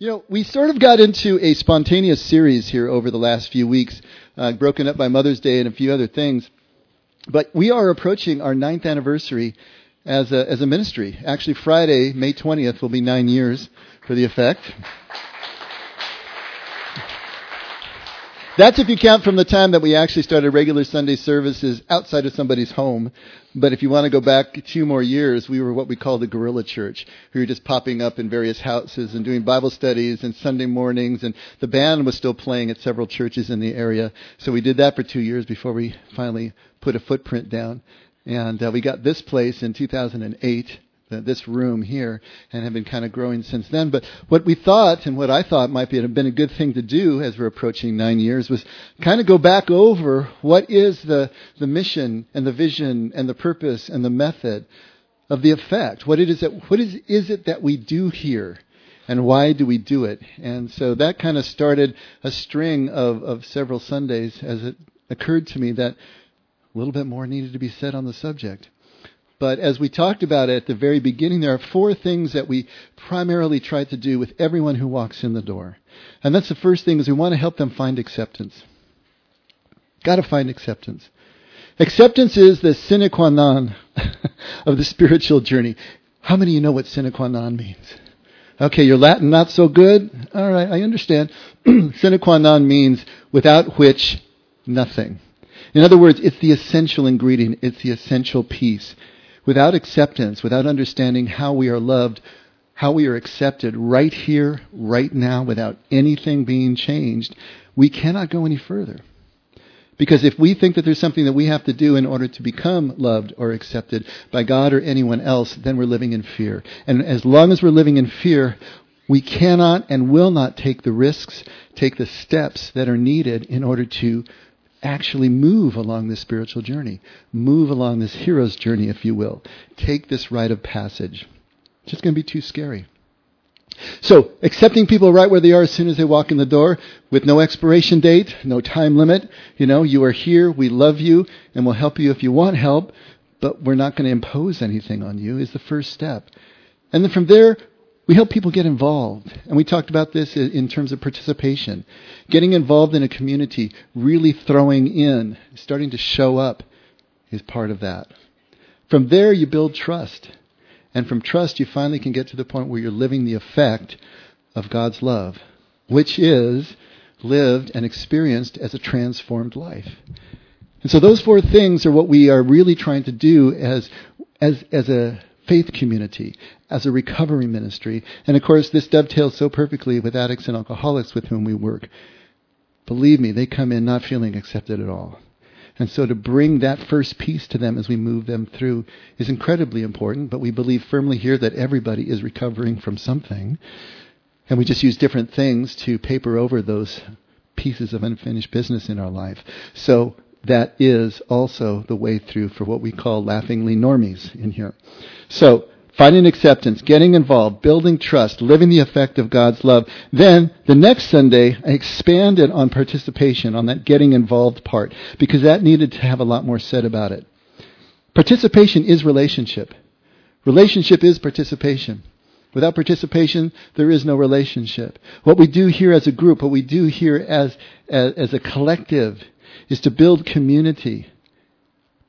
You know, we sort of got into a spontaneous series here over the last few weeks, uh, broken up by Mother's Day and a few other things. But we are approaching our ninth anniversary as a, as a ministry. Actually, Friday, May 20th, will be nine years for the effect. That's if you count from the time that we actually started regular Sunday services outside of somebody's home. But if you want to go back two more years, we were what we call the guerrilla church. We were just popping up in various houses and doing Bible studies and Sunday mornings. And the band was still playing at several churches in the area. So we did that for two years before we finally put a footprint down. And uh, we got this place in 2008 this room here and have been kind of growing since then. But what we thought and what I thought might be, have been a good thing to do as we're approaching nine years was kind of go back over what is the, the mission and the vision and the purpose and the method of the effect. What it is that, what is, is it that we do here? And why do we do it? And so that kind of started a string of, of several Sundays as it occurred to me that a little bit more needed to be said on the subject. But as we talked about at the very beginning, there are four things that we primarily try to do with everyone who walks in the door. And that's the first thing is we want to help them find acceptance. Got to find acceptance. Acceptance is the sine qua non of the spiritual journey. How many of you know what sine qua non means? Okay, your Latin not so good? All right, I understand. sine qua non means without which nothing. In other words, it's the essential ingredient, it's the essential piece without acceptance, without understanding how we are loved, how we are accepted right here, right now, without anything being changed, we cannot go any further. Because if we think that there's something that we have to do in order to become loved or accepted by God or anyone else, then we're living in fear. And as long as we're living in fear, we cannot and will not take the risks, take the steps that are needed in order to actually move along this spiritual journey. Move along this hero's journey, if you will. Take this rite of passage. It's just going to be too scary. So, accepting people right where they are as soon as they walk in the door with no expiration date, no time limit. You know, you are here, we love you, and we'll help you if you want help, but we're not going to impose anything on you is the first step. And then from there, we help people get involved. And we talked about this in terms of participation. Getting involved in a community, really throwing in, starting to show up is part of that. From there, you build trust. And from trust, you finally can get to the point where you're living the effect of God's love, which is lived and experienced as a transformed life. And so those four things are what we are really trying to do as, as, as a faith community, as a recovery ministry. And of course, this dovetails so perfectly with addicts and alcoholics with whom we work. Believe me, they come in not feeling accepted at all. And so to bring that first piece to them as we move them through is incredibly important, but we believe firmly here that everybody is recovering from something. And we just use different things to paper over those pieces of unfinished business in our life. So that is also the way through for what we call laughingly normies in here. So, finding acceptance, getting involved, building trust, living the effect of God's love. Then, the next Sunday, I expanded on participation, on that getting involved part, because that needed to have a lot more said about it. Participation is relationship. Relationship is participation. Without participation, there is no relationship. What we do here as a group, what we do here as, as, as a collective, is to build community.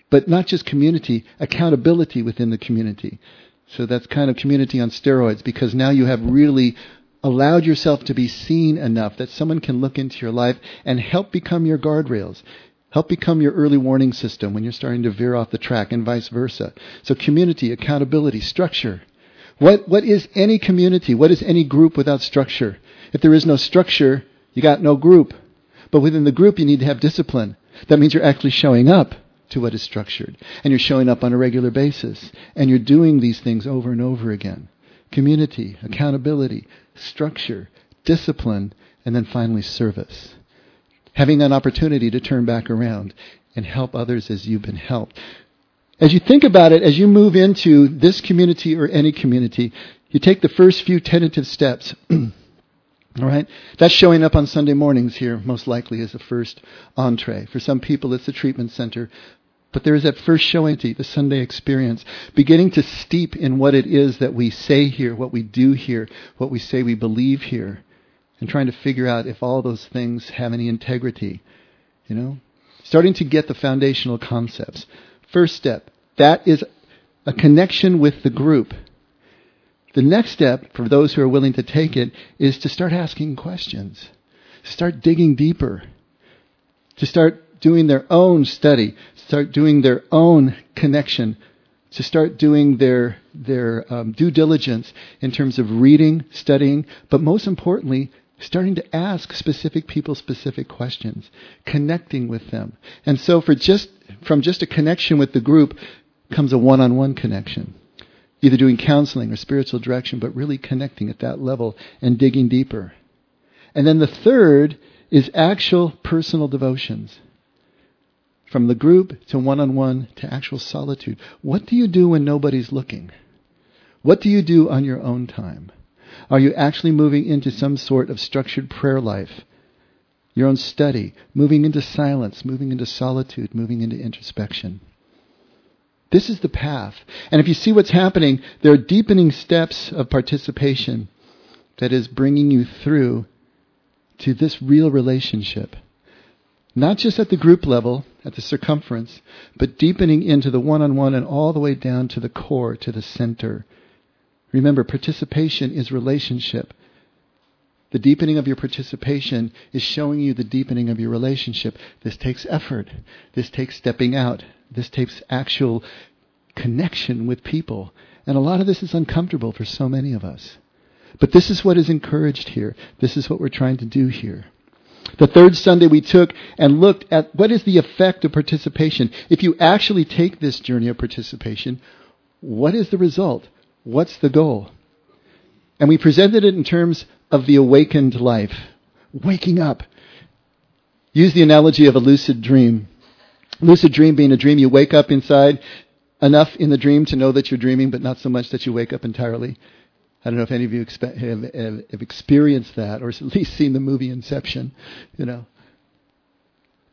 But not just community, accountability within the community. So that's kind of community on steroids because now you have really allowed yourself to be seen enough that someone can look into your life and help become your guardrails. Help become your early warning system when you're starting to veer off the track and vice versa. So community, accountability, structure. What, what is any community? What is any group without structure? If there is no structure, you got no group. But within the group, you need to have discipline. That means you're actually showing up to what is structured. And you're showing up on a regular basis. And you're doing these things over and over again. Community, accountability, structure, discipline, and then finally service. Having an opportunity to turn back around and help others as you've been helped. As you think about it, as you move into this community or any community, you take the first few tentative steps. All right? That's showing up on Sunday mornings here, most likely, as the first entree. For some people, it's the treatment center. But there is that first showing, the Sunday experience, beginning to steep in what it is that we say here, what we do here, what we say we believe here, and trying to figure out if all those things have any integrity. You know? Starting to get the foundational concepts. First step, that is a connection with the group. The next step, for those who are willing to take it, is to start asking questions, start digging deeper, to start doing their own study, start doing their own connection, to start doing their their um, due diligence in terms of reading, studying, but most importantly, starting to ask specific people specific questions, connecting with them. And so for just from just a connection with the group comes a one-on-one connection. Either doing counseling or spiritual direction, but really connecting at that level and digging deeper. And then the third is actual personal devotions. From the group to one-on-one to actual solitude. What do you do when nobody's looking? What do you do on your own time? Are you actually moving into some sort of structured prayer life? Your own study, moving into silence, moving into solitude, moving into introspection. This is the path. And if you see what's happening, there are deepening steps of participation that is bringing you through to this real relationship. Not just at the group level, at the circumference, but deepening into the one on one and all the way down to the core, to the center. Remember, participation is relationship. The deepening of your participation is showing you the deepening of your relationship. This takes effort. This takes stepping out. This takes actual connection with people. And a lot of this is uncomfortable for so many of us. But this is what is encouraged here. This is what we're trying to do here. The third Sunday we took and looked at what is the effect of participation. If you actually take this journey of participation, what is the result? What's the goal? And we presented it in terms of the awakened life. Waking up. Use the analogy of a lucid dream. Lucid dream being a dream you wake up inside enough in the dream to know that you're dreaming, but not so much that you wake up entirely. I don't know if any of you expe- have, have, have, experienced that or at least seen the movie Inception, you know.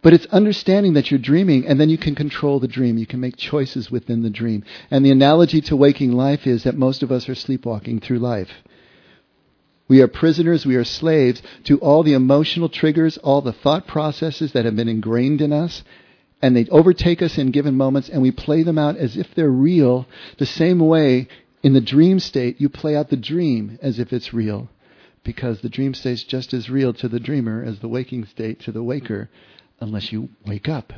But it's understanding that you're dreaming and then you can control the dream. You can make choices within the dream. And the analogy to waking life is that most of us are sleepwalking through life. We are prisoners, we are slaves to all the emotional triggers, all the thought processes that have been ingrained in us, and they overtake us in given moments and we play them out as if they're real, the same way in the dream state you play out the dream as if it's real. Because the dream state is just as real to the dreamer as the waking state to the waker, unless you wake up.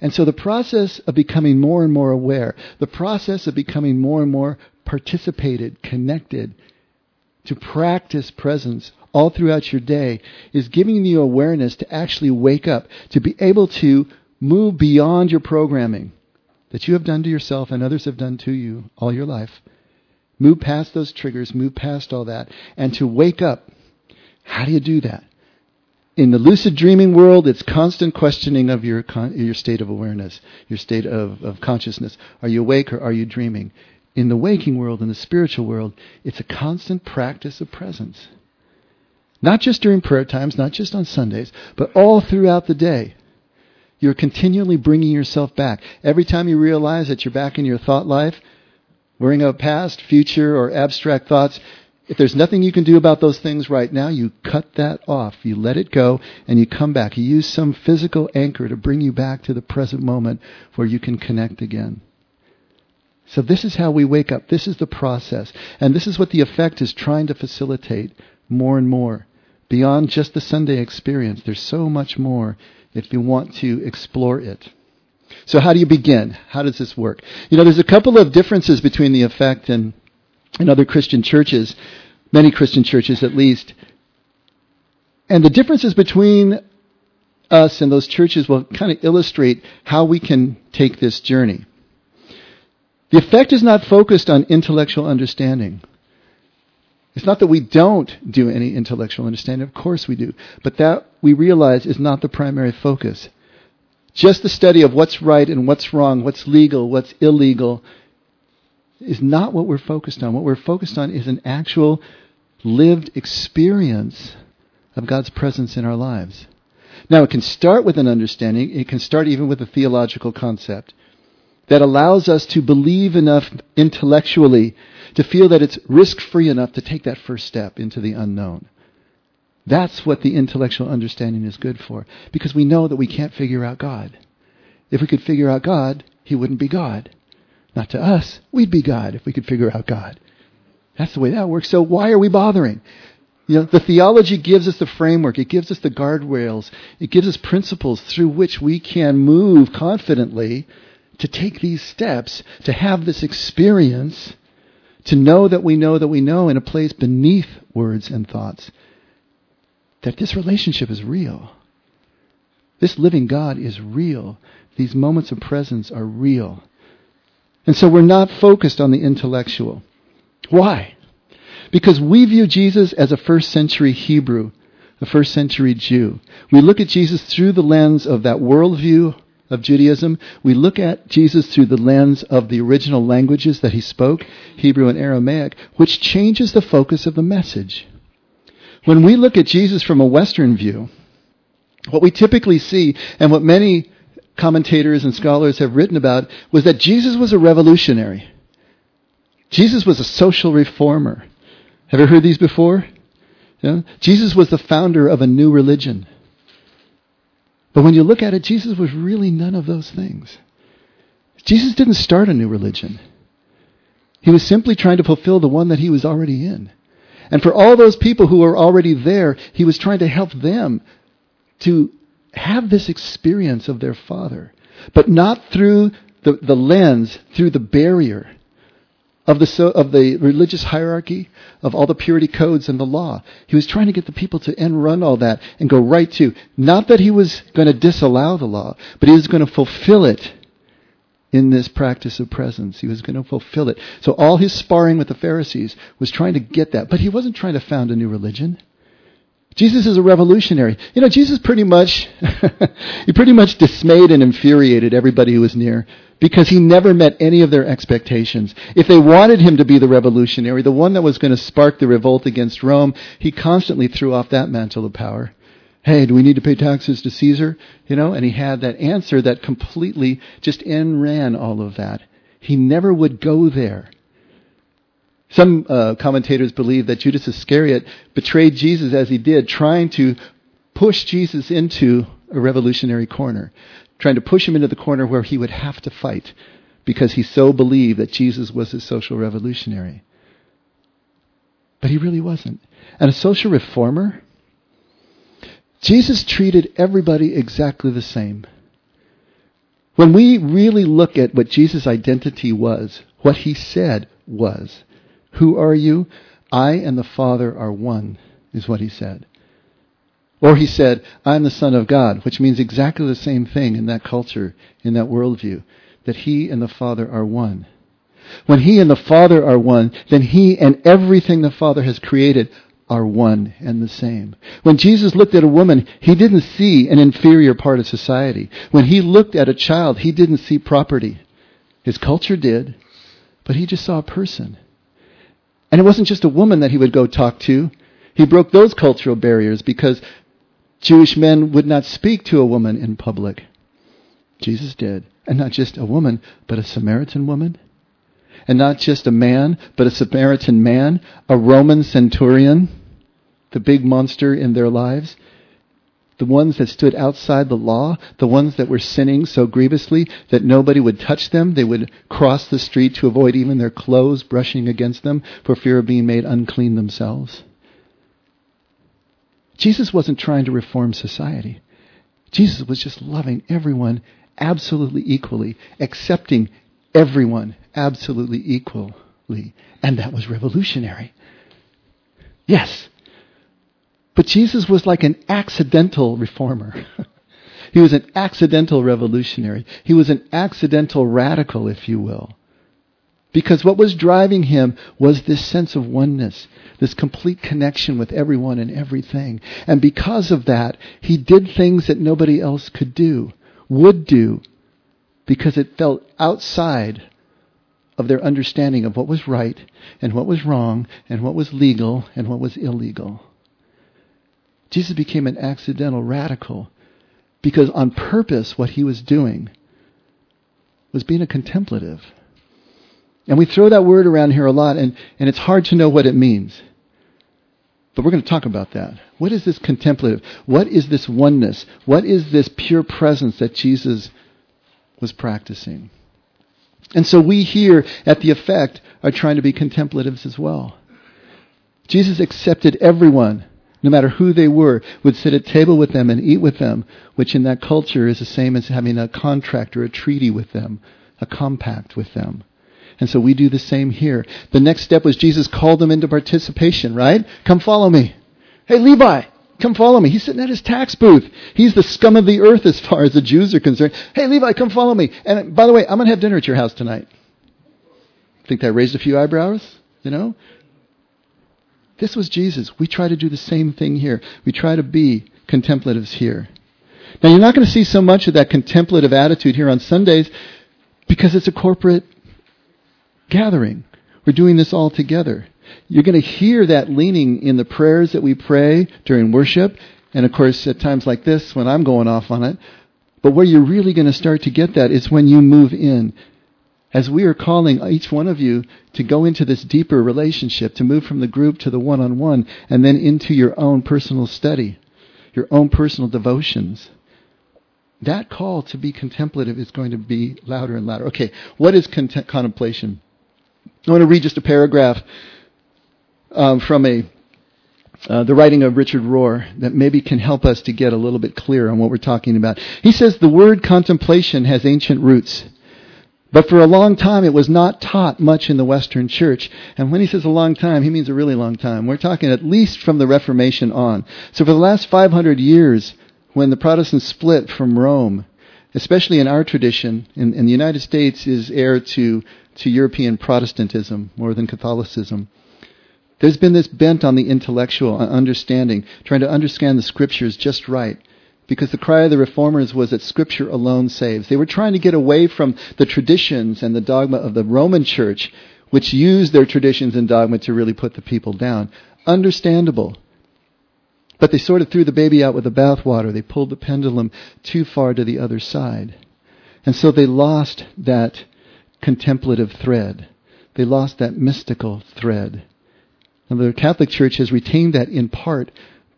And so the process of becoming more and more aware, the process of becoming more and more participated, connected, to practice presence all throughout your day is giving you awareness to actually wake up, to be able to move beyond your programming that you have done to yourself and others have done to you all your life. Move past those triggers, move past all that, and to wake up. How do you do that? In the lucid dreaming world, it's constant questioning of your, con- your state of awareness, your state of, of consciousness. Are you awake or are you dreaming? In the waking world, in the spiritual world, it's a constant practice of presence. Not just during prayer times, not just on Sundays, but all throughout the day. You're continually bringing yourself back. Every time you realize that you're back in your thought life, worrying about past, future, or abstract thoughts, if there's nothing you can do about those things right now, you cut that off. You let it go and you come back. You use some physical anchor to bring you back to the present moment where you can connect again. So this is how we wake up. This is the process. And this is what the effect is trying to facilitate more and more. Beyond just the Sunday experience, there's so much more if you want to explore it. So how do you begin? How does this work? You know, there's a couple of differences between the effect and, and other Christian churches, many Christian churches at least. And the differences between us and those churches will kind of illustrate how we can take this journey. The effect is not focused on intellectual understanding. It's not that we don't do any intellectual understanding. Of course we do. But that we realize is not the primary focus. Just the study of what's right and what's wrong, what's legal, what's illegal, is not what we're focused on. What we're focused on is an actual lived experience of God's presence in our lives. Now, it can start with an understanding, it can start even with a theological concept that allows us to believe enough intellectually to feel that it's risk free enough to take that first step into the unknown. That's what the intellectual understanding is good for, because we know that we can't figure out God. If we could figure out God, He wouldn't be God. Not to us, we'd be God if we could figure out God. That's the way that works. So why are we bothering? You know, the theology gives us the framework, it gives us the guardrails, it gives us principles through which we can move confidently to take these steps, to have this experience, to know that we know that we know in a place beneath words and thoughts that this relationship is real. This living God is real. These moments of presence are real. And so we're not focused on the intellectual. Why? Because we view Jesus as a first century Hebrew, a first century Jew. We look at Jesus through the lens of that worldview of Judaism. We look at Jesus through the lens of the original languages that he spoke, Hebrew and Aramaic, which changes the focus of the message. When we look at Jesus from a Western view, what we typically see, and what many commentators and scholars have written about, was that Jesus was a revolutionary. Jesus was a social reformer. Have you heard these before? Yeah? Jesus was the founder of a new religion. But when you look at it, Jesus was really none of those things. Jesus didn't start a new religion. He was simply trying to fulfill the one that he was already in. And for all those people who were already there, he was trying to help them to have this experience of their Father, but not through the, the lens, through the barrier of the, of the religious hierarchy, of all the purity codes and the law. He was trying to get the people to end run all that and go right to, not that he was going to disallow the law, but he was going to fulfill it in this practice of presence. He was going to fulfill it. So all his sparring with the Pharisees was trying to get that. But he wasn't trying to found a new religion. Jesus is a revolutionary. You know, Jesus pretty much, he pretty much dismayed and infuriated everybody who was near because he never met any of their expectations. If they wanted him to be the revolutionary, the one that was going to spark the revolt against Rome, he constantly threw off that mantle of power hey, do we need to pay taxes to Caesar? You know, and he had that answer that completely just ran all of that. He never would go there. Some uh, commentators believe that Judas Iscariot betrayed Jesus as he did, trying to push Jesus into a revolutionary corner, trying to push him into the corner where he would have to fight because he so believed that Jesus was a social revolutionary. But he really wasn't. And a social reformer, Jesus treated everybody exactly the same. When we really look at what Jesus' identity was, what he said was, Who are you? I and the Father are one, is what he said. Or he said, I'm the Son of God, which means exactly the same thing in that culture, in that worldview, that he and the Father are one. When he and the Father are one, then he and everything the Father has created are one and the same. When Jesus looked at a woman, he didn't see an inferior part of society. When he looked at a child, he didn't see property. His culture did, but he just saw a person. And it wasn't just a woman that he would go talk to. He broke those cultural barriers because Jewish men would not speak to a woman in public. Jesus did. And not just a woman, but a Samaritan woman. And not just a man, but a Samaritan man, a Roman centurion the big monster in their lives, the ones that stood outside the law, the ones that were sinning so grievously that nobody would touch them. They would cross the street to avoid even their clothes brushing against them for fear of being made unclean themselves. Jesus wasn't trying to reform society. Jesus was just loving everyone absolutely equally, accepting everyone absolutely equally. And that was revolutionary. Yes, but Jesus was like an accidental reformer. he was an accidental revolutionary. He was an accidental radical, if you will. Because what was driving him was this sense of oneness, this complete connection with everyone and everything. And because of that, he did things that nobody else could do, would do, because it felt outside of their understanding of what was right and what was wrong and what was legal and what was illegal. Jesus became an accidental radical Because on purpose, what he was doing was being a contemplative. And we throw that word around here a lot, and, and it's hard to know what it means. But we're going to talk about that. What is this contemplative? What is this oneness? What is this pure presence that Jesus was practicing? And so we here at the effect are trying to be contemplatives as well. Jesus accepted everyone, no matter who they were, would sit at table with them and eat with them, which in that culture is the same as having a contract or a treaty with them, a compact with them. And so we do the same here. The next step was Jesus called them into participation, right? Come follow me. Hey, Levi, come follow me. He's sitting at his tax booth. He's the scum of the earth as far as the Jews are concerned. Hey, Levi, come follow me. And by the way, I'm going to have dinner at your house tonight. Think that raised a few eyebrows? You know? This was Jesus. We try to do the same thing here. We try to be contemplatives here. Now, you're not going to see so much of that contemplative attitude here on Sundays because it's a corporate gathering. We're doing this all together. You're going to hear that leaning in the prayers that we pray during worship, and of course, at times like this when I'm going off on it. But where you're really going to start to get that is when you move in. As we are calling each one of you to go into this deeper relationship, to move from the group to the one on one, and then into your own personal study, your own personal devotions that call to be contemplative is going to be louder and louder. Okay, what is cont- contemplation? I want to read just a paragraph um, from a uh, the writing of Richard Rohr that maybe can help us to get a little bit clear on what we're talking about. He says the word contemplation has ancient roots. But for a long time, it was not taught much in the Western church. And when he says a long time, he means a really long time. We're talking at least from the Reformation on. So for the last 500 years, when the Protestants split from Rome, especially in our tradition, in the United States is heir to to European Protestantism more than Catholicism. There's been this bent on the intellectual uh, understanding, trying to understand the scriptures just right. Because the cry of the reformers was that scripture alone saves. They were trying to get away from the traditions and the dogma of the Roman church, which used their traditions and dogma to really put the people down. Understandable. But they sort of threw the baby out with the bathwater. They pulled the pendulum too far to the other side. And so they lost that contemplative thread. They lost that mystical thread. Now, the Catholic Church has retained that in part,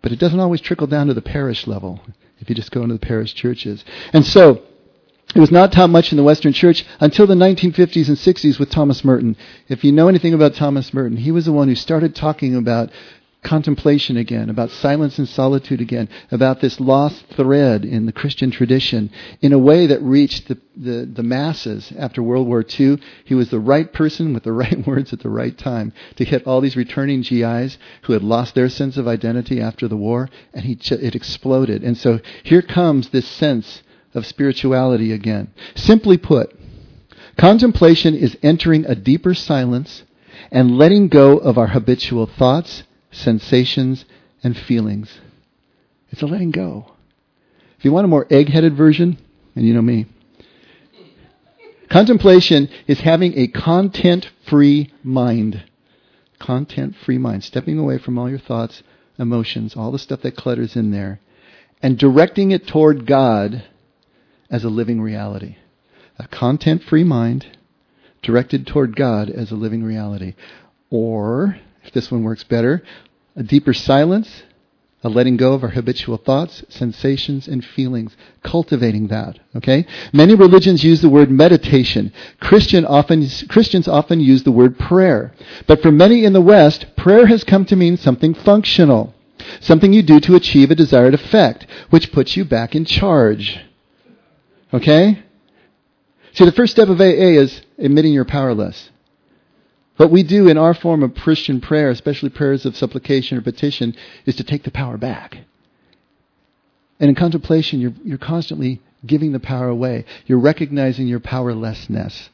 but it doesn't always trickle down to the parish level if you just go into the parish churches. And so, it was not taught much in the Western Church until the 1950s and 60s with Thomas Merton. If you know anything about Thomas Merton, he was the one who started talking about contemplation again, about silence and solitude again, about this lost thread in the Christian tradition in a way that reached the, the, the, masses after World War II. He was the right person with the right words at the right time to hit all these returning GIs who had lost their sense of identity after the war, and he, it exploded. And so here comes this sense of spirituality again. Simply put, contemplation is entering a deeper silence and letting go of our habitual thoughts sensations, and feelings. It's a letting go. If you want a more egg headed version, and you know me, contemplation is having a content free mind. Content free mind. Stepping away from all your thoughts, emotions, all the stuff that clutters in there, and directing it toward God as a living reality. A content free mind directed toward God as a living reality. Or if this one works better, a deeper silence, a letting go of our habitual thoughts, sensations, and feelings, cultivating that. Okay? Many religions use the word meditation. Christian often, Christians often use the word prayer. But for many in the West, prayer has come to mean something functional, something you do to achieve a desired effect, which puts you back in charge. Okay? See, the first step of AA is admitting you're powerless. What we do in our form of Christian prayer, especially prayers of supplication or petition, is to take the power back. And in contemplation, you're, you're constantly giving the power away. You're recognizing your powerlessness.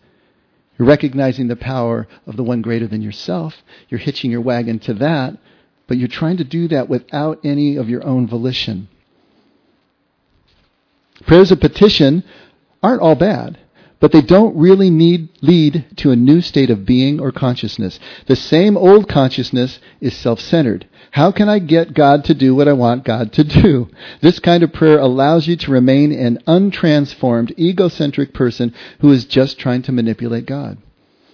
You're recognizing the power of the one greater than yourself. You're hitching your wagon to that, but you're trying to do that without any of your own volition. Prayers of petition aren't all bad. But they don't really need, lead to a new state of being or consciousness. The same old consciousness is self-centered. How can I get God to do what I want God to do? This kind of prayer allows you to remain an untransformed, egocentric person who is just trying to manipulate God.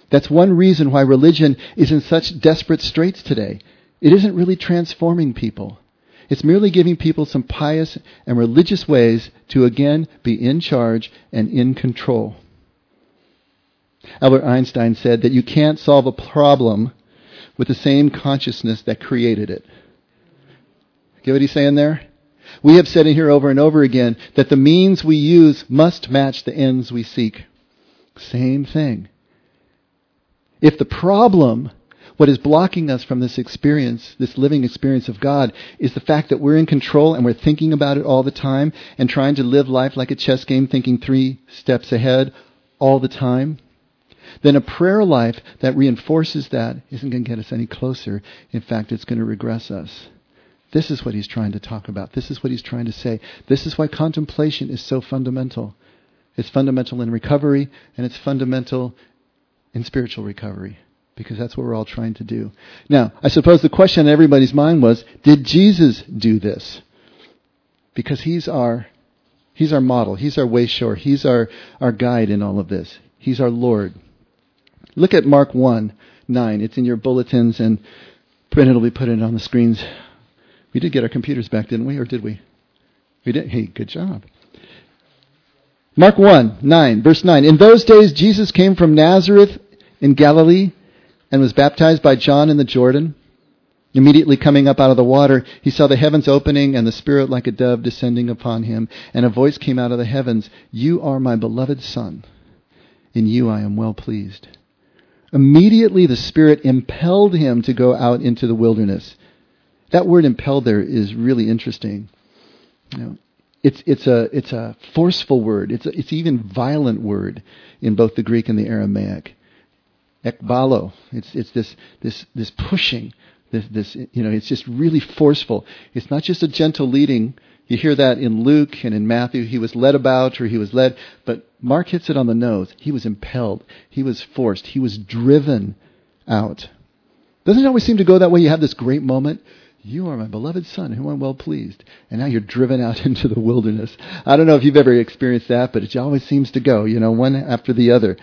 That's one reason why religion is in such desperate straits today. It isn't really transforming people. It's merely giving people some pious and religious ways to again be in charge and in control. Albert Einstein said that you can't solve a problem with the same consciousness that created it. Get what he's saying there? We have said in here over and over again that the means we use must match the ends we seek. Same thing. If the problem, what is blocking us from this experience, this living experience of God, is the fact that we're in control and we're thinking about it all the time and trying to live life like a chess game, thinking three steps ahead all the time, then a prayer life that reinforces that isn't going to get us any closer. In fact, it's going to regress us. This is what he's trying to talk about. This is what he's trying to say. This is why contemplation is so fundamental. It's fundamental in recovery, and it's fundamental in spiritual recovery, because that's what we're all trying to do. Now, I suppose the question in everybody's mind was, did Jesus do this? Because he's our, he's our model. He's our way shore. He's our, our guide in all of this. He's our Lord. Look at Mark 1 9. It's in your bulletins, and Brendan will be putting it on the screens. We did get our computers back, didn't we? Or did we? We did. Hey, good job. Mark 1 9, verse 9. In those days, Jesus came from Nazareth in Galilee and was baptized by John in the Jordan. Immediately coming up out of the water, he saw the heavens opening and the Spirit like a dove descending upon him. And a voice came out of the heavens You are my beloved Son. In you I am well pleased. Immediately the Spirit impelled him to go out into the wilderness. That word impelled there is really interesting. You know, it's, it's, a, it's a forceful word. It's, a, it's even violent word in both the Greek and the Aramaic. Ekbalo. It's, it's this, this, this pushing. This, this, you know, it's just really forceful. It's not just a gentle leading. You hear that in Luke and in Matthew. He was led about or he was led, but Mark hits it on the nose. He was impelled. He was forced. He was driven out. Doesn't it always seem to go that way? You have this great moment. You are my beloved son, whom I'm well pleased. And now you're driven out into the wilderness. I don't know if you've ever experienced that, but it always seems to go, you know, one after the other.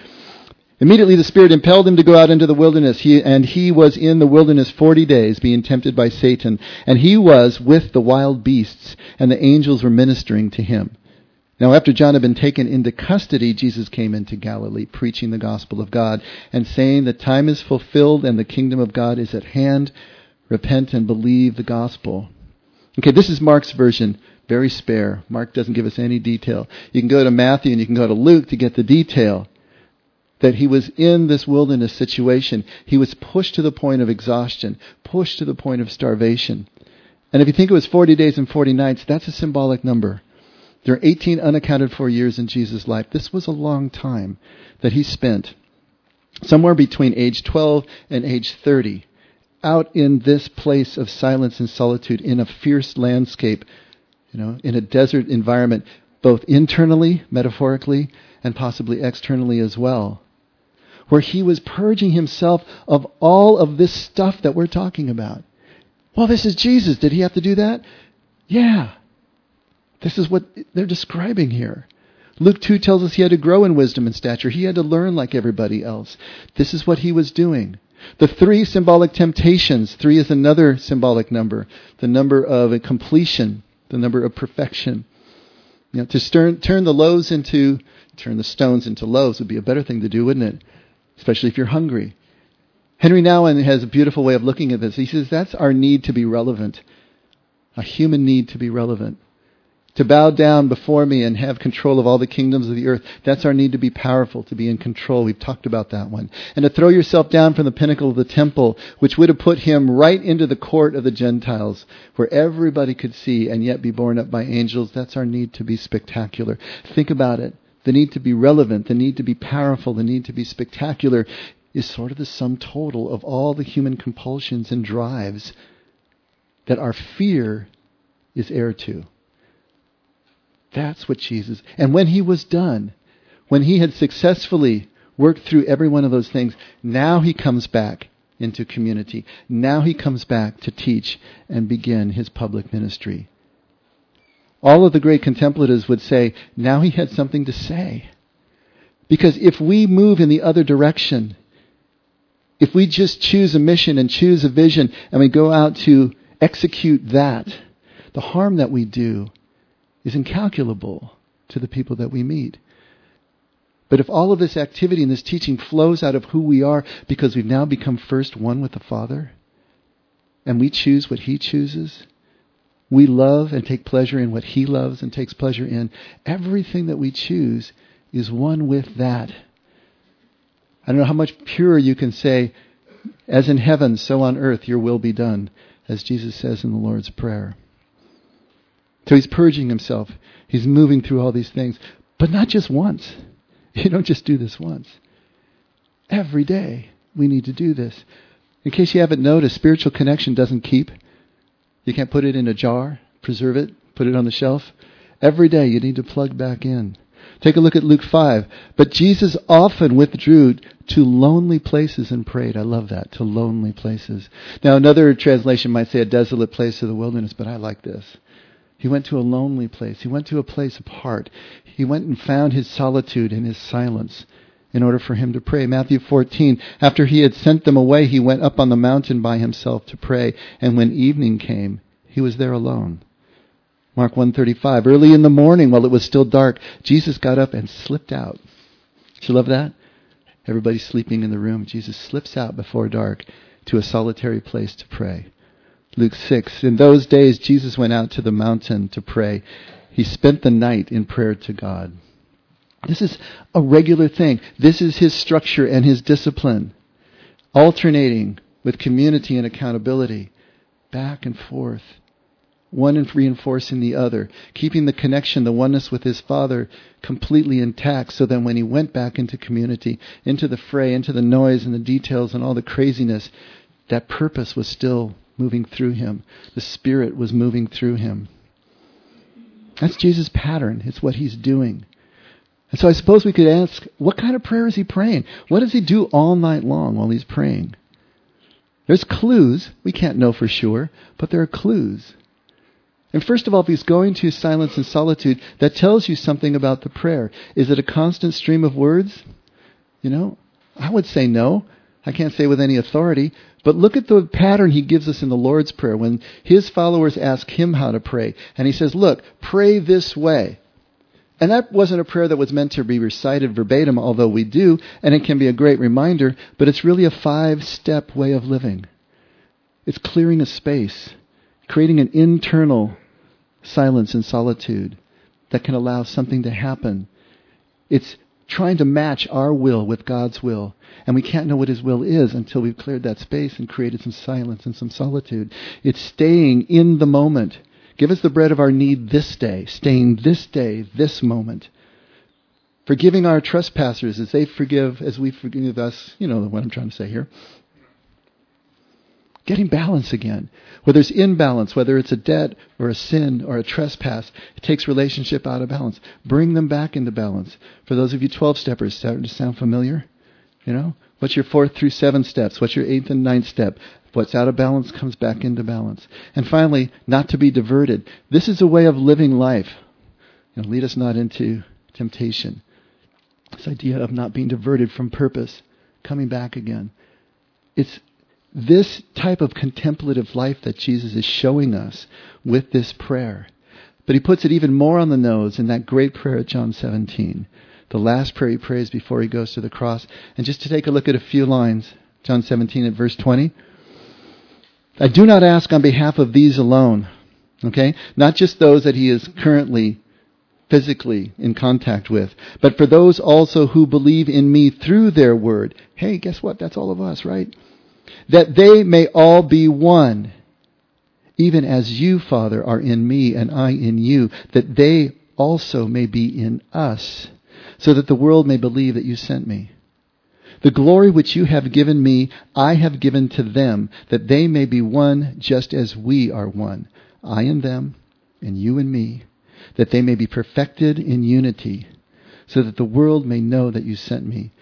Immediately the Spirit impelled him to go out into the wilderness, he, and he was in the wilderness forty days, being tempted by Satan. And he was with the wild beasts, and the angels were ministering to him. Now, after John had been taken into custody, Jesus came into Galilee, preaching the gospel of God, and saying, The time is fulfilled, and the kingdom of God is at hand. Repent and believe the gospel. Okay, this is Mark's version. Very spare. Mark doesn't give us any detail. You can go to Matthew and you can go to Luke to get the detail that he was in this wilderness situation. He was pushed to the point of exhaustion, pushed to the point of starvation. And if you think it was 40 days and 40 nights, that's a symbolic number. There are 18 unaccounted for years in Jesus' life. This was a long time that he spent somewhere between age 12 and age 30 out in this place of silence and solitude in a fierce landscape, you know, in a desert environment, both internally, metaphorically, and possibly externally as well, where he was purging himself of all of this stuff that we're talking about. Well, this is Jesus. Did he have to do that? Yeah. This is what they're describing here. Luke 2 tells us he had to grow in wisdom and stature. He had to learn like everybody else. This is what he was doing. The three symbolic temptations, three is another symbolic number, the number of completion, the number of perfection. You know, to turn, turn the loaves into, turn the stones into loaves would be a better thing to do, wouldn't it? Especially if you're hungry. Henri Nouwen has a beautiful way of looking at this. He says that's our need to be relevant, a human need to be relevant to bow down before me and have control of all the kingdoms of the earth. That's our need to be powerful, to be in control. We've talked about that one. And to throw yourself down from the pinnacle of the temple, which would have put him right into the court of the Gentiles, where everybody could see and yet be borne up by angels. That's our need to be spectacular. Think about it. The need to be relevant, the need to be powerful, the need to be spectacular is sort of the sum total of all the human compulsions and drives that our fear is heir to. That's what Jesus. And when he was done, when he had successfully worked through every one of those things, now he comes back into community. Now he comes back to teach and begin his public ministry. All of the great contemplatives would say, now he had something to say. Because if we move in the other direction, if we just choose a mission and choose a vision and we go out to execute that, the harm that we do is incalculable to the people that we meet. But if all of this activity and this teaching flows out of who we are because we've now become first one with the Father, and we choose what He chooses, we love and take pleasure in what He loves and takes pleasure in, everything that we choose is one with that. I don't know how much purer you can say, as in heaven, so on earth, your will be done, as Jesus says in the Lord's Prayer. So he's purging himself. He's moving through all these things, but not just once. You don't just do this once. Every day we need to do this. In case you haven't noticed, spiritual connection doesn't keep. You can't put it in a jar, preserve it, put it on the shelf. Every day you need to plug back in. Take a look at Luke 5. But Jesus often withdrew to lonely places and prayed. I love that, to lonely places. Now, another translation might say a desolate place of the wilderness, but I like this. He went to a lonely place. He went to a place apart. He went and found his solitude and his silence in order for him to pray. Matthew 14, after he had sent them away, he went up on the mountain by himself to pray, and when evening came, he was there alone. Mark 135, early in the morning while it was still dark, Jesus got up and slipped out. Do you love that? Everybody's sleeping in the room. Jesus slips out before dark to a solitary place to pray. Luke 6. In those days, Jesus went out to the mountain to pray. He spent the night in prayer to God. This is a regular thing. This is his structure and his discipline, alternating with community and accountability, back and forth, one reinforcing the other, keeping the connection, the oneness with his Father completely intact so that when he went back into community, into the fray, into the noise and the details and all the craziness, that purpose was still moving through him. The Spirit was moving through him. That's Jesus' pattern. It's what he's doing. And so I suppose we could ask, what kind of prayer is he praying? What does he do all night long while he's praying? There's clues. We can't know for sure, but there are clues. And first of all, if he's going to silence and solitude, that tells you something about the prayer. Is it a constant stream of words? You know, I would say no. I can't say with any authority, but look at the pattern he gives us in the Lord's Prayer when his followers ask him how to pray. And he says, Look, pray this way. And that wasn't a prayer that was meant to be recited verbatim, although we do, and it can be a great reminder, but it's really a five step way of living. It's clearing a space, creating an internal silence and solitude that can allow something to happen. It's trying to match our will with God's will. And we can't know what His will is until we've cleared that space and created some silence and some solitude. It's staying in the moment. Give us the bread of our need this day, staying this day, this moment. Forgiving our trespassers as they forgive, as we forgive us. You know what I'm trying to say here getting balance again. Whether it's imbalance, whether it's a debt or a sin or a trespass, it takes relationship out of balance. Bring them back into balance. For those of you 12 steppers, starting to sound familiar? You know? What's your fourth through seventh steps? What's your eighth and ninth step? What's out of balance comes back into balance. And finally, not to be diverted. This is a way of living life. You know, lead us not into temptation. This idea of not being diverted from purpose, coming back again. It's this type of contemplative life that Jesus is showing us with this prayer. But he puts it even more on the nose in that great prayer at John 17, the last prayer he prays before he goes to the cross. And just to take a look at a few lines, John 17 at verse 20. I do not ask on behalf of these alone, okay? Not just those that he is currently physically in contact with, but for those also who believe in me through their word. Hey, guess what? That's all of us, right? that they may all be one, even as you, Father, are in me and I in you, that they also may be in us, so that the world may believe that you sent me. The glory which you have given me, I have given to them, that they may be one just as we are one, I and them, and you and me, that they may be perfected in unity, so that the world may know that you sent me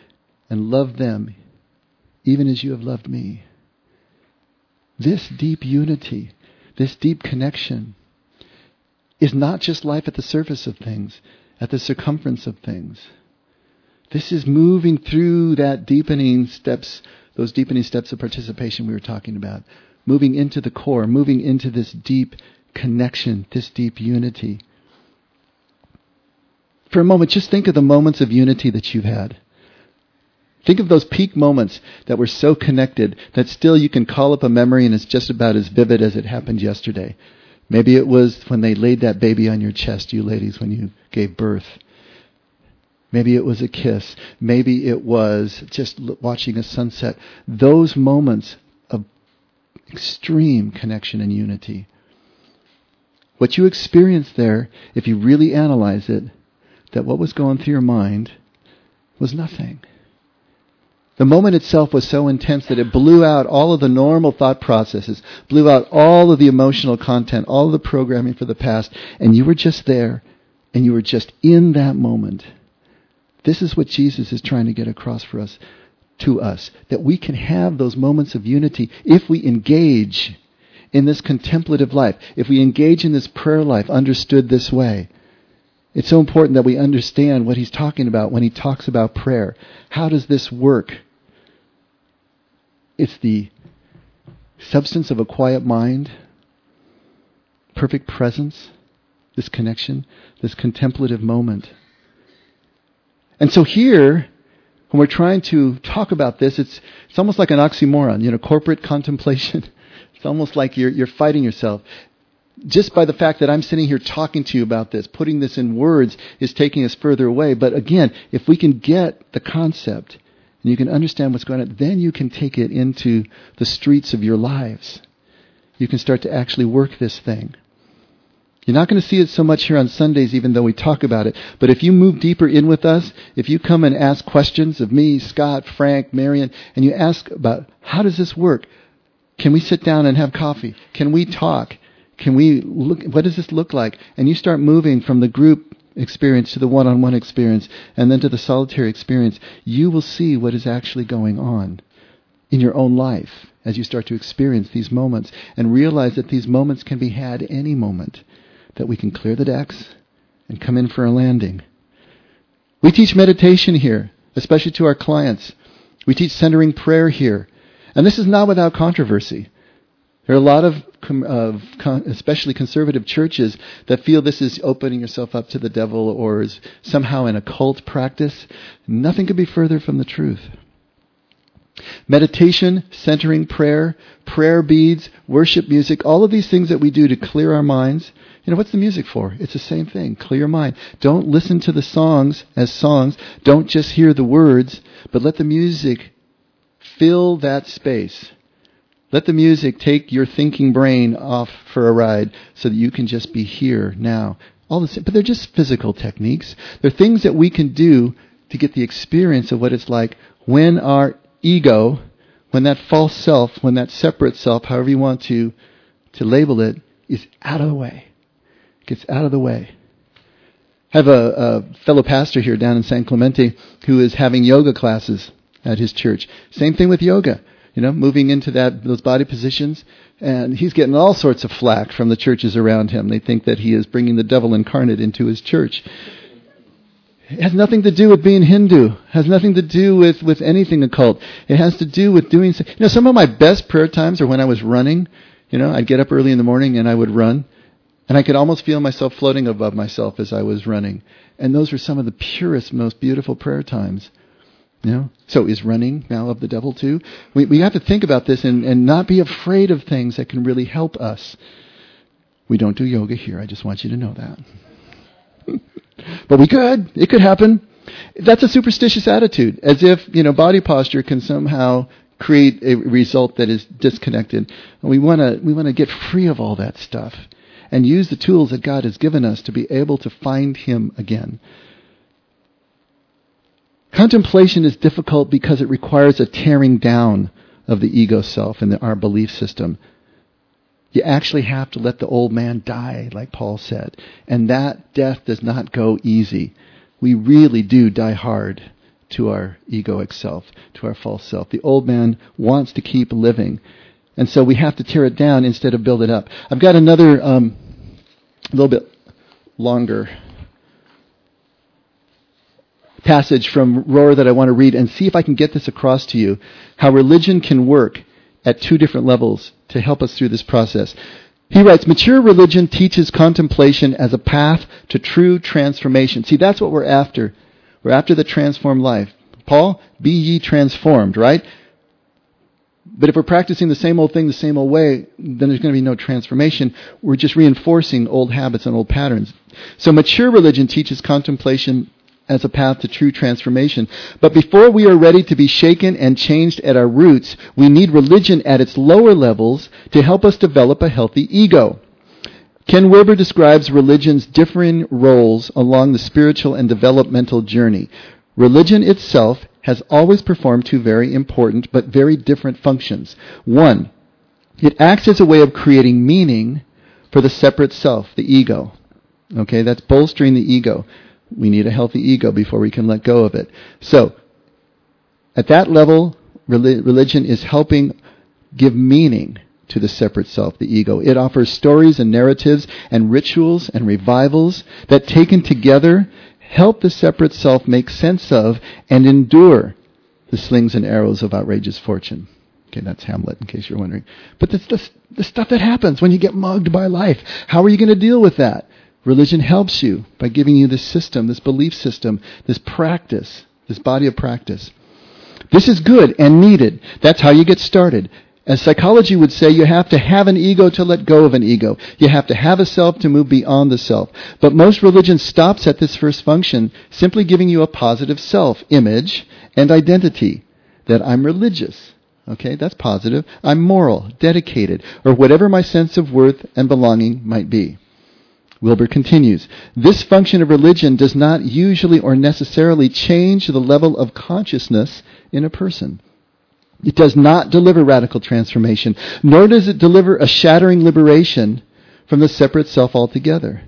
and love them even as you have loved me. This deep unity, this deep connection, is not just life at the surface of things, at the circumference of things. This is moving through that deepening steps, those deepening steps of participation we were talking about, moving into the core, moving into this deep connection, this deep unity. For a moment, just think of the moments of unity that you've had. Think of those peak moments that were so connected that still you can call up a memory and it's just about as vivid as it happened yesterday. Maybe it was when they laid that baby on your chest, you ladies, when you gave birth. Maybe it was a kiss. Maybe it was just watching a sunset. Those moments of extreme connection and unity. What you experienced there, if you really analyze it, that what was going through your mind was nothing. The moment itself was so intense that it blew out all of the normal thought processes, blew out all of the emotional content, all of the programming for the past, and you were just there, and you were just in that moment. This is what Jesus is trying to get across for us, to us, that we can have those moments of unity if we engage in this contemplative life, if we engage in this prayer life understood this way. It's so important that we understand what he's talking about when he talks about prayer. How does this work? It's the substance of a quiet mind, perfect presence, this connection, this contemplative moment. And so here, when we're trying to talk about this, it's, it's almost like an oxymoron, you know, corporate contemplation. It's almost like you're, you're fighting yourself just by the fact that I'm sitting here talking to you about this, putting this in words is taking us further away. But again, if we can get the concept and you can understand what's going on, then you can take it into the streets of your lives. You can start to actually work this thing. You're not going to see it so much here on Sundays, even though we talk about it. But if you move deeper in with us, if you come and ask questions of me, Scott, Frank, Marion, and you ask about how does this work? Can we sit down and have coffee? Can we talk? Can we look, what does this look like? And you start moving from the group experience to the one on one experience and then to the solitary experience, you will see what is actually going on in your own life as you start to experience these moments and realize that these moments can be had any moment, that we can clear the decks and come in for a landing. We teach meditation here, especially to our clients. We teach centering prayer here. And this is not without controversy. There are a lot of, of especially conservative churches that feel this is opening yourself up to the devil or is somehow an occult practice. Nothing could be further from the truth. Meditation, centering prayer, prayer beads, worship music, all of these things that we do to clear our minds. You know, what's the music for? It's the same thing. Clear your mind. Don't listen to the songs as songs. Don't just hear the words, but let the music fill that space let the music take your thinking brain off for a ride so that you can just be here now. All the same, but they're just physical techniques. They're things that we can do to get the experience of what it's like when our ego, when that false self, when that separate self, however you want to, to label it, is out of the way. Gets out of the way. I have a, a fellow pastor here down in San Clemente who is having yoga classes at his church. Same thing with yoga you know, moving into that those body positions, and he's getting all sorts of flack from the churches around him. They think that he is bringing the devil incarnate into his church. It has nothing to do with being Hindu. It has nothing to do with, with anything occult. It has to do with doing. You know, some of my best prayer times are when I was running. You know, I'd get up early in the morning and I would run, and I could almost feel myself floating above myself as I was running. And those were some of the purest, most beautiful prayer times. Know? So is running now of the devil too? We, we have to think about this and, and not be afraid of things that can really help us. We don't do yoga here. I just want you to know that. but we could. It could happen. That's a superstitious attitude, as if, you know, body posture can somehow create a result that is disconnected. And we want to we want to get free of all that stuff and use the tools that God has given us to be able to find him again. Contemplation is difficult because it requires a tearing down of the ego self and the, our belief system. You actually have to let the old man die, like Paul said. And that death does not go easy. we really do die hard to our egoic self, to our false self. The old man wants to keep living. And so we have to tear it down instead of build it up. I've got another um, a little bit longer passage from Rohr that I want to read and see if I can get this across to you. How religion can work at two different levels to help us through this process. He writes, mature religion teaches contemplation as a path to true transformation. See, that's what we're after. We're after the transformed life. Paul, be ye transformed, right? But if we're practicing the same old thing the same old way, then there's going to be no transformation. We're just reinforcing old habits and old patterns. So mature religion teaches contemplation as a path to true transformation. But before we are ready to be shaken and changed at our roots, we need religion at its lower levels to help us develop a healthy ego. Ken Wilber describes religion's differing roles along the spiritual and developmental journey. Religion itself has always performed two very important but very different functions. One, it acts as a way of creating meaning for the separate self, the ego. Okay, that's bolstering the ego. We need a healthy ego before we can let go of it. So, at that level, religion is helping give meaning to the separate self, the ego. It offers stories and narratives and rituals and revivals that taken together help the separate self make sense of and endure the slings and arrows of outrageous fortune. Okay, that's Hamlet, in case you're wondering. But that's the, the stuff that happens when you get mugged by life. How are you going to deal with that? Religion helps you by giving you this system, this belief system, this practice, this body of practice. This is good and needed. That's how you get started. As psychology would say, you have to have an ego to let go of an ego. You have to have a self to move beyond the self. But most religion stops at this first function, simply giving you a positive self image and identity that I'm religious. Okay, that's positive. I'm moral, dedicated, or whatever my sense of worth and belonging might be. Wilber continues, this function of religion does not usually or necessarily change the level of consciousness in a person. It does not deliver radical transformation, nor does it deliver a shattering liberation from the separate self altogether.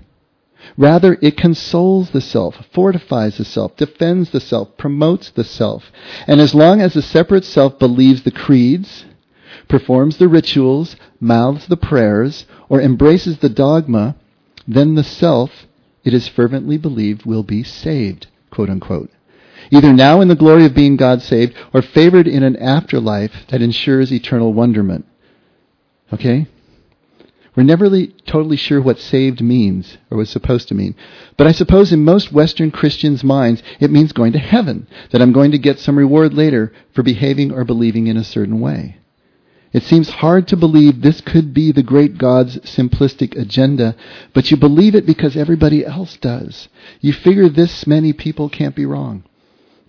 Rather, it consoles the self, fortifies the self, defends the self, promotes the self. And as long as the separate self believes the creeds, performs the rituals, mouths the prayers, or embraces the dogma, then the self, it is fervently believed, will be saved, quote unquote either now in the glory of being God saved or favored in an afterlife that ensures eternal wonderment. Okay? We're never really totally sure what saved means or was supposed to mean. But I suppose in most Western Christians' minds, it means going to heaven, that I'm going to get some reward later for behaving or believing in a certain way. It seems hard to believe this could be the great God's simplistic agenda, but you believe it because everybody else does. You figure this many people can't be wrong.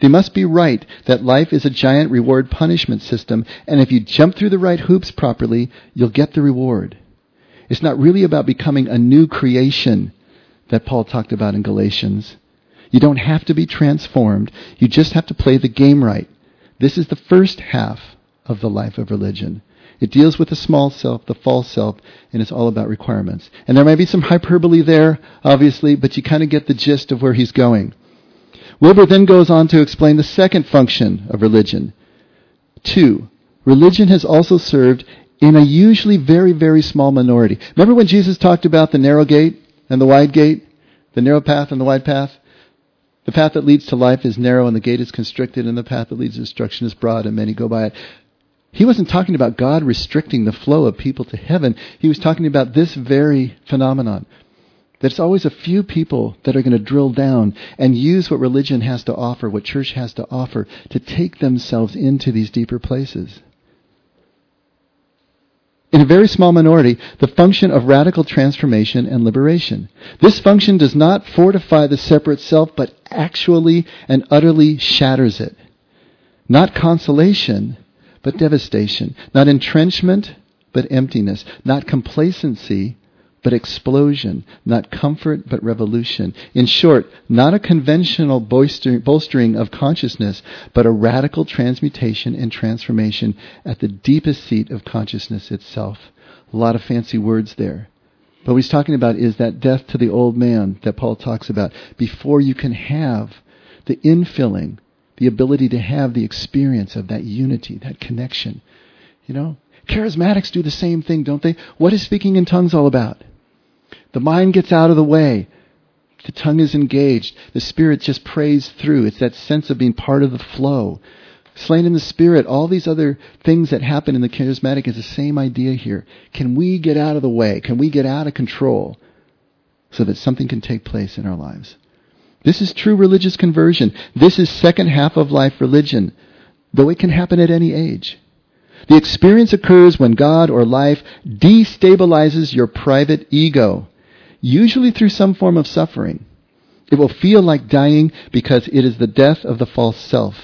They must be right that life is a giant reward punishment system, and if you jump through the right hoops properly, you'll get the reward. It's not really about becoming a new creation that Paul talked about in Galatians. You don't have to be transformed, you just have to play the game right. This is the first half of the life of religion. It deals with the small self, the false self, and it's all about requirements. And there might be some hyperbole there, obviously, but you kind of get the gist of where he's going. Wilber then goes on to explain the second function of religion. Two, religion has also served in a usually very, very small minority. Remember when Jesus talked about the narrow gate and the wide gate? The narrow path and the wide path? The path that leads to life is narrow and the gate is constricted, and the path that leads to destruction is broad, and many go by it. He wasn't talking about God restricting the flow of people to heaven. He was talking about this very phenomenon. That it's always a few people that are going to drill down and use what religion has to offer, what church has to offer, to take themselves into these deeper places. In a very small minority, the function of radical transformation and liberation. This function does not fortify the separate self, but actually and utterly shatters it. Not consolation, but devastation. Not entrenchment, but emptiness. Not complacency, but explosion, not comfort, but revolution. In short, not a conventional bolstering of consciousness, but a radical transmutation and transformation at the deepest seat of consciousness itself. A lot of fancy words there. But what he's talking about is that death to the old man that Paul talks about before you can have the infilling, the ability to have the experience of that unity, that connection. You know, charismatics do the same thing, don't they? What is speaking in tongues all about? The mind gets out of the way. The tongue is engaged. The spirit just prays through. It's that sense of being part of the flow slain in the spirit, all these other things that happen in the charismatic is the same idea here. Can we get out of the way? Can we get out of control so that something can take place in our lives? This is true religious conversion. This is second half of life religion, though it can happen at any age. The experience occurs when God or life destabilizes your private ego, usually through some form of suffering. It will feel like dying because it is the death of the false self.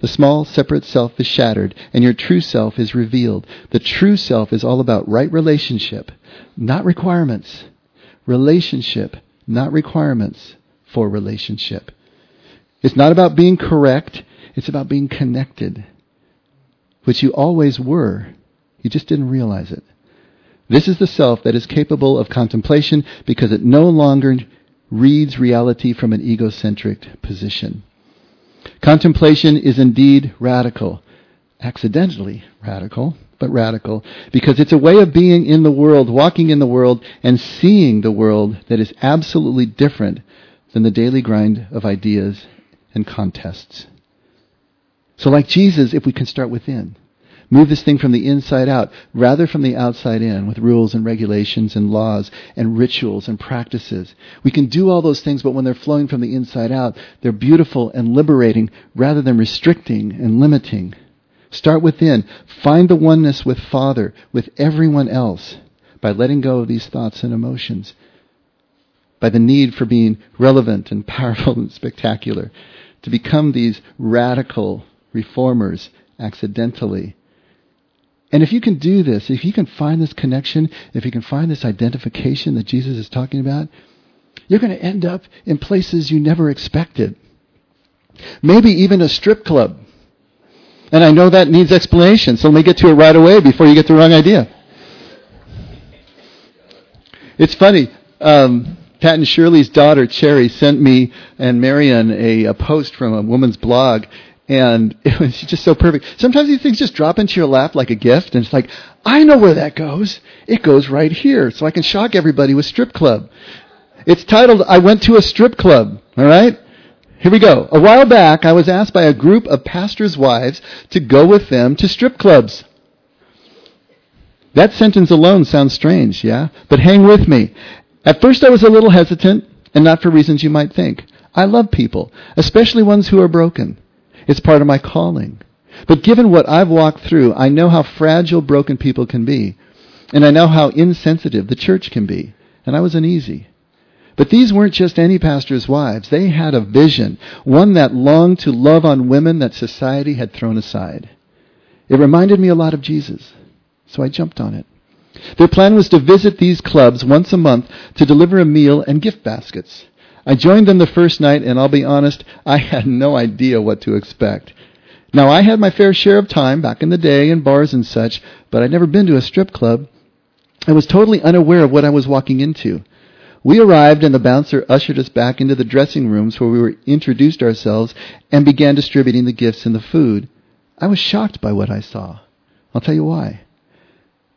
The small, separate self is shattered, and your true self is revealed. The true self is all about right relationship, not requirements. Relationship, not requirements for relationship. It's not about being correct, it's about being connected, which you always were. You just didn't realize it. This is the self that is capable of contemplation because it no longer reads reality from an egocentric position. Contemplation is indeed radical, accidentally radical, but radical, because it's a way of being in the world, walking in the world, and seeing the world that is absolutely different than the daily grind of ideas and contests. So, like Jesus, if we can start within, Move this thing from the inside out rather from the outside in with rules and regulations and laws and rituals and practices. We can do all those things, but when they're flowing from the inside out, they're beautiful and liberating rather than restricting and limiting. Start within. Find the oneness with Father, with everyone else, by letting go of these thoughts and emotions, by the need for being relevant and powerful and spectacular, to become these radical reformers accidentally and if you can do this, if you can find this connection, if you can find this identification that Jesus is talking about, you're going to end up in places you never expected. Maybe even a strip club. And I know that needs explanation, so let me get to it right away before you get the wrong idea. It's funny. Um, Pat and Shirley's daughter, Cherry, sent me and Marion a, a post from a woman's blog, and it was just so perfect. Sometimes these things just drop into your lap like a gift, and it's like, I know where that goes. It goes right here, so I can shock everybody with strip club. It's titled, I Went to a Strip Club. All right? Here we go. A while back, I was asked by a group of pastors' wives to go with them to strip clubs. That sentence alone sounds strange, yeah? But hang with me. At first, I was a little hesitant, and not for reasons you might think. I love people, especially ones who are broken. It's part of my calling. But given what I've walked through, I know how fragile broken people can be. And I know how insensitive the church can be. And I was uneasy. But these weren't just any pastor's wives. They had a vision, one that longed to love on women that society had thrown aside. It reminded me a lot of Jesus. So I jumped on it. Their plan was to visit these clubs once a month to deliver a meal and gift baskets. I joined them the first night, and I'll be honest, I had no idea what to expect. Now, I had my fair share of time back in the day in bars and such, but I'd never been to a strip club. I was totally unaware of what I was walking into. We arrived, and the bouncer ushered us back into the dressing rooms where we were introduced ourselves and began distributing the gifts and the food. I was shocked by what I saw. I'll tell you why.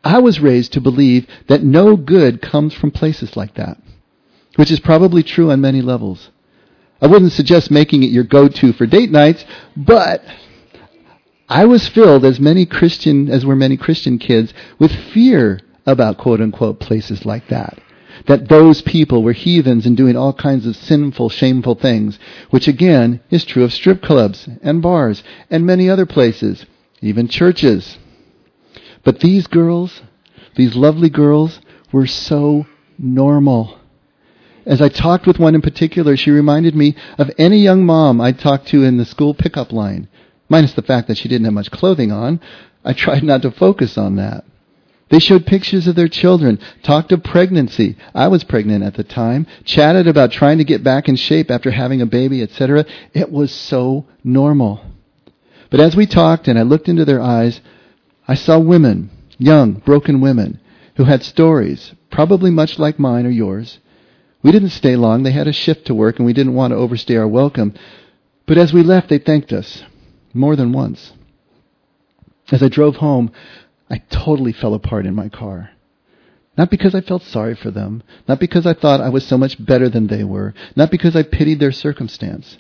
I was raised to believe that no good comes from places like that which is probably true on many levels. I wouldn't suggest making it your go-to for date nights, but I was filled, as many Christian, as were many Christian kids, with fear about quote unquote places like that. That those people were heathens and doing all kinds of sinful, shameful things, which again is true of strip clubs and bars and many other places, even churches. But these girls, these lovely girls, were so normal. As I talked with one in particular, she reminded me of any young mom I'd talked to in the school pickup line. Minus the fact that she didn't have much clothing on, I tried not to focus on that. They showed pictures of their children, talked of pregnancy. I was pregnant at the time, chatted about trying to get back in shape after having a baby, etc. It was so normal. But as we talked and I looked into their eyes, I saw women, young, broken women, who had stories, probably much like mine or yours. We didn't stay long. They had a shift to work, and we didn't want to overstay our welcome. But as we left, they thanked us more than once. As I drove home, I totally fell apart in my car. Not because I felt sorry for them, not because I thought I was so much better than they were, not because I pitied their circumstance.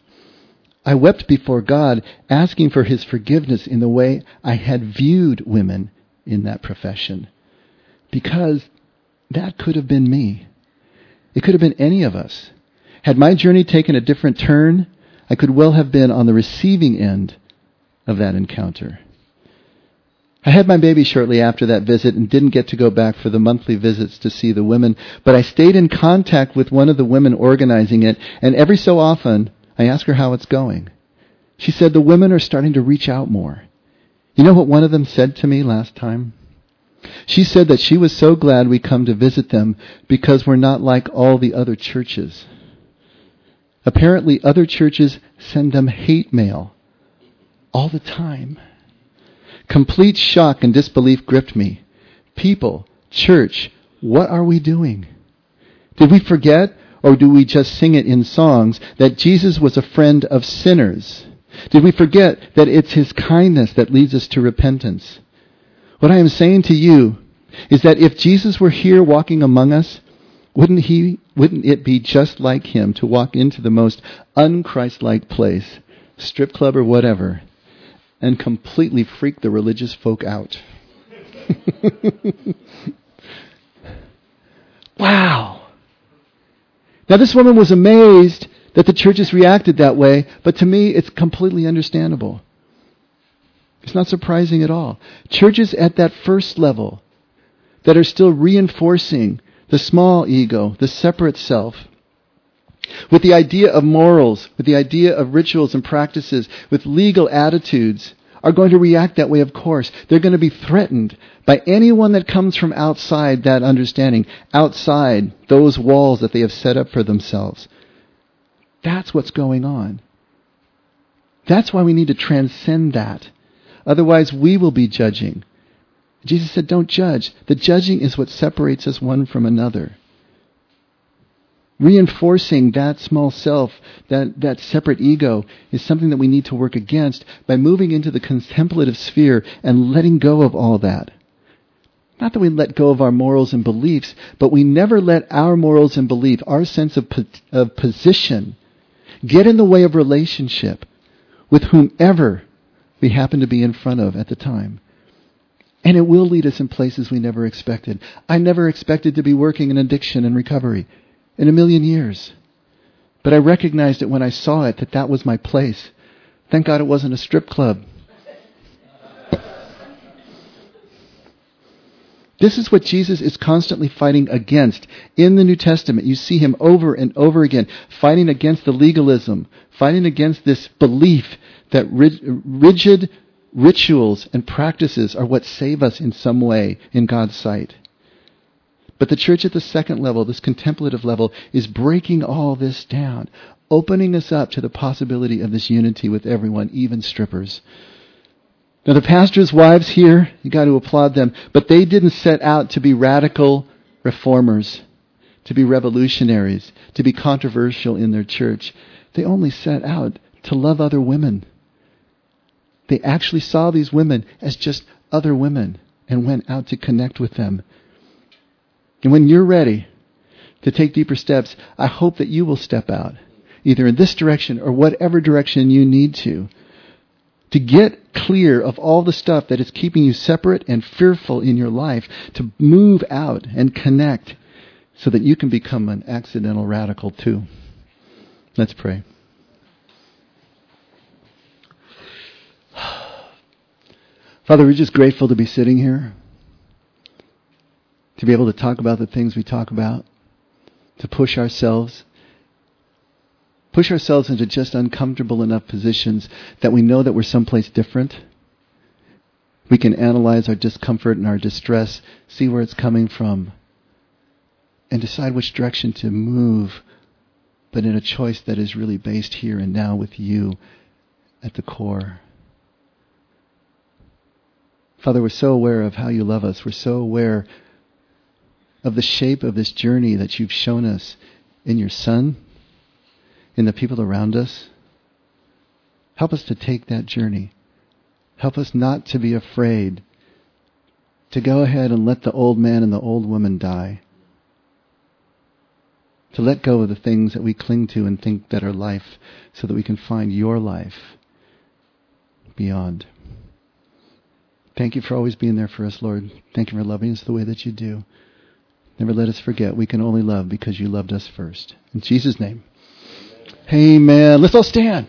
I wept before God, asking for His forgiveness in the way I had viewed women in that profession. Because that could have been me. It could have been any of us. Had my journey taken a different turn, I could well have been on the receiving end of that encounter. I had my baby shortly after that visit and didn't get to go back for the monthly visits to see the women, but I stayed in contact with one of the women organizing it, and every so often I ask her how it's going. She said the women are starting to reach out more. You know what one of them said to me last time? She said that she was so glad we come to visit them because we're not like all the other churches. Apparently, other churches send them hate mail all the time. Complete shock and disbelief gripped me. People, church, what are we doing? Did we forget, or do we just sing it in songs, that Jesus was a friend of sinners? Did we forget that it's his kindness that leads us to repentance? What I am saying to you is that if Jesus were here walking among us, wouldn't he wouldn't it be just like him to walk into the most unchristlike place, strip club or whatever, and completely freak the religious folk out? wow. Now this woman was amazed that the churches reacted that way, but to me it's completely understandable. It's not surprising at all. Churches at that first level that are still reinforcing the small ego, the separate self, with the idea of morals, with the idea of rituals and practices, with legal attitudes, are going to react that way, of course. They're going to be threatened by anyone that comes from outside that understanding, outside those walls that they have set up for themselves. That's what's going on. That's why we need to transcend that. Otherwise, we will be judging. Jesus said, Don't judge. The judging is what separates us one from another. Reinforcing that small self, that, that separate ego, is something that we need to work against by moving into the contemplative sphere and letting go of all that. Not that we let go of our morals and beliefs, but we never let our morals and belief, our sense of, of position, get in the way of relationship with whomever we happen to be in front of at the time. And it will lead us in places we never expected. I never expected to be working in addiction and recovery in a million years. But I recognized it when I saw it that that was my place. Thank God it wasn't a strip club. This is what Jesus is constantly fighting against. In the New Testament, you see him over and over again fighting against the legalism, fighting against this belief that rigid rituals and practices are what save us in some way in God's sight. But the church at the second level, this contemplative level, is breaking all this down, opening us up to the possibility of this unity with everyone, even strippers. Now, the pastors' wives here, you got to applaud them, but they didn't set out to be radical reformers, to be revolutionaries, to be controversial in their church. They only set out to love other women they actually saw these women as just other women and went out to connect with them. And when you're ready to take deeper steps, I hope that you will step out, either in this direction or whatever direction you need to, to get clear of all the stuff that is keeping you separate and fearful in your life, to move out and connect so that you can become an accidental radical too. Let's pray. Father, we're just grateful to be sitting here, to be able to talk about the things we talk about, to push ourselves, push ourselves into just uncomfortable enough positions that we know that we're someplace different. We can analyze our discomfort and our distress, see where it's coming from, and decide which direction to move, but in a choice that is really based here and now with you at the core. Father, we're so aware of how you love us. We're so aware of the shape of this journey that you've shown us in your Son, in the people around us. Help us to take that journey. Help us not to be afraid to go ahead and let the old man and the old woman die. To let go of the things that we cling to and think that are life so that we can find your life beyond. Thank you for always being there for us, Lord. Thank you for loving us the way that you do. Never let us forget we can only love because you loved us first. In Jesus' name. Amen. Let's all stand.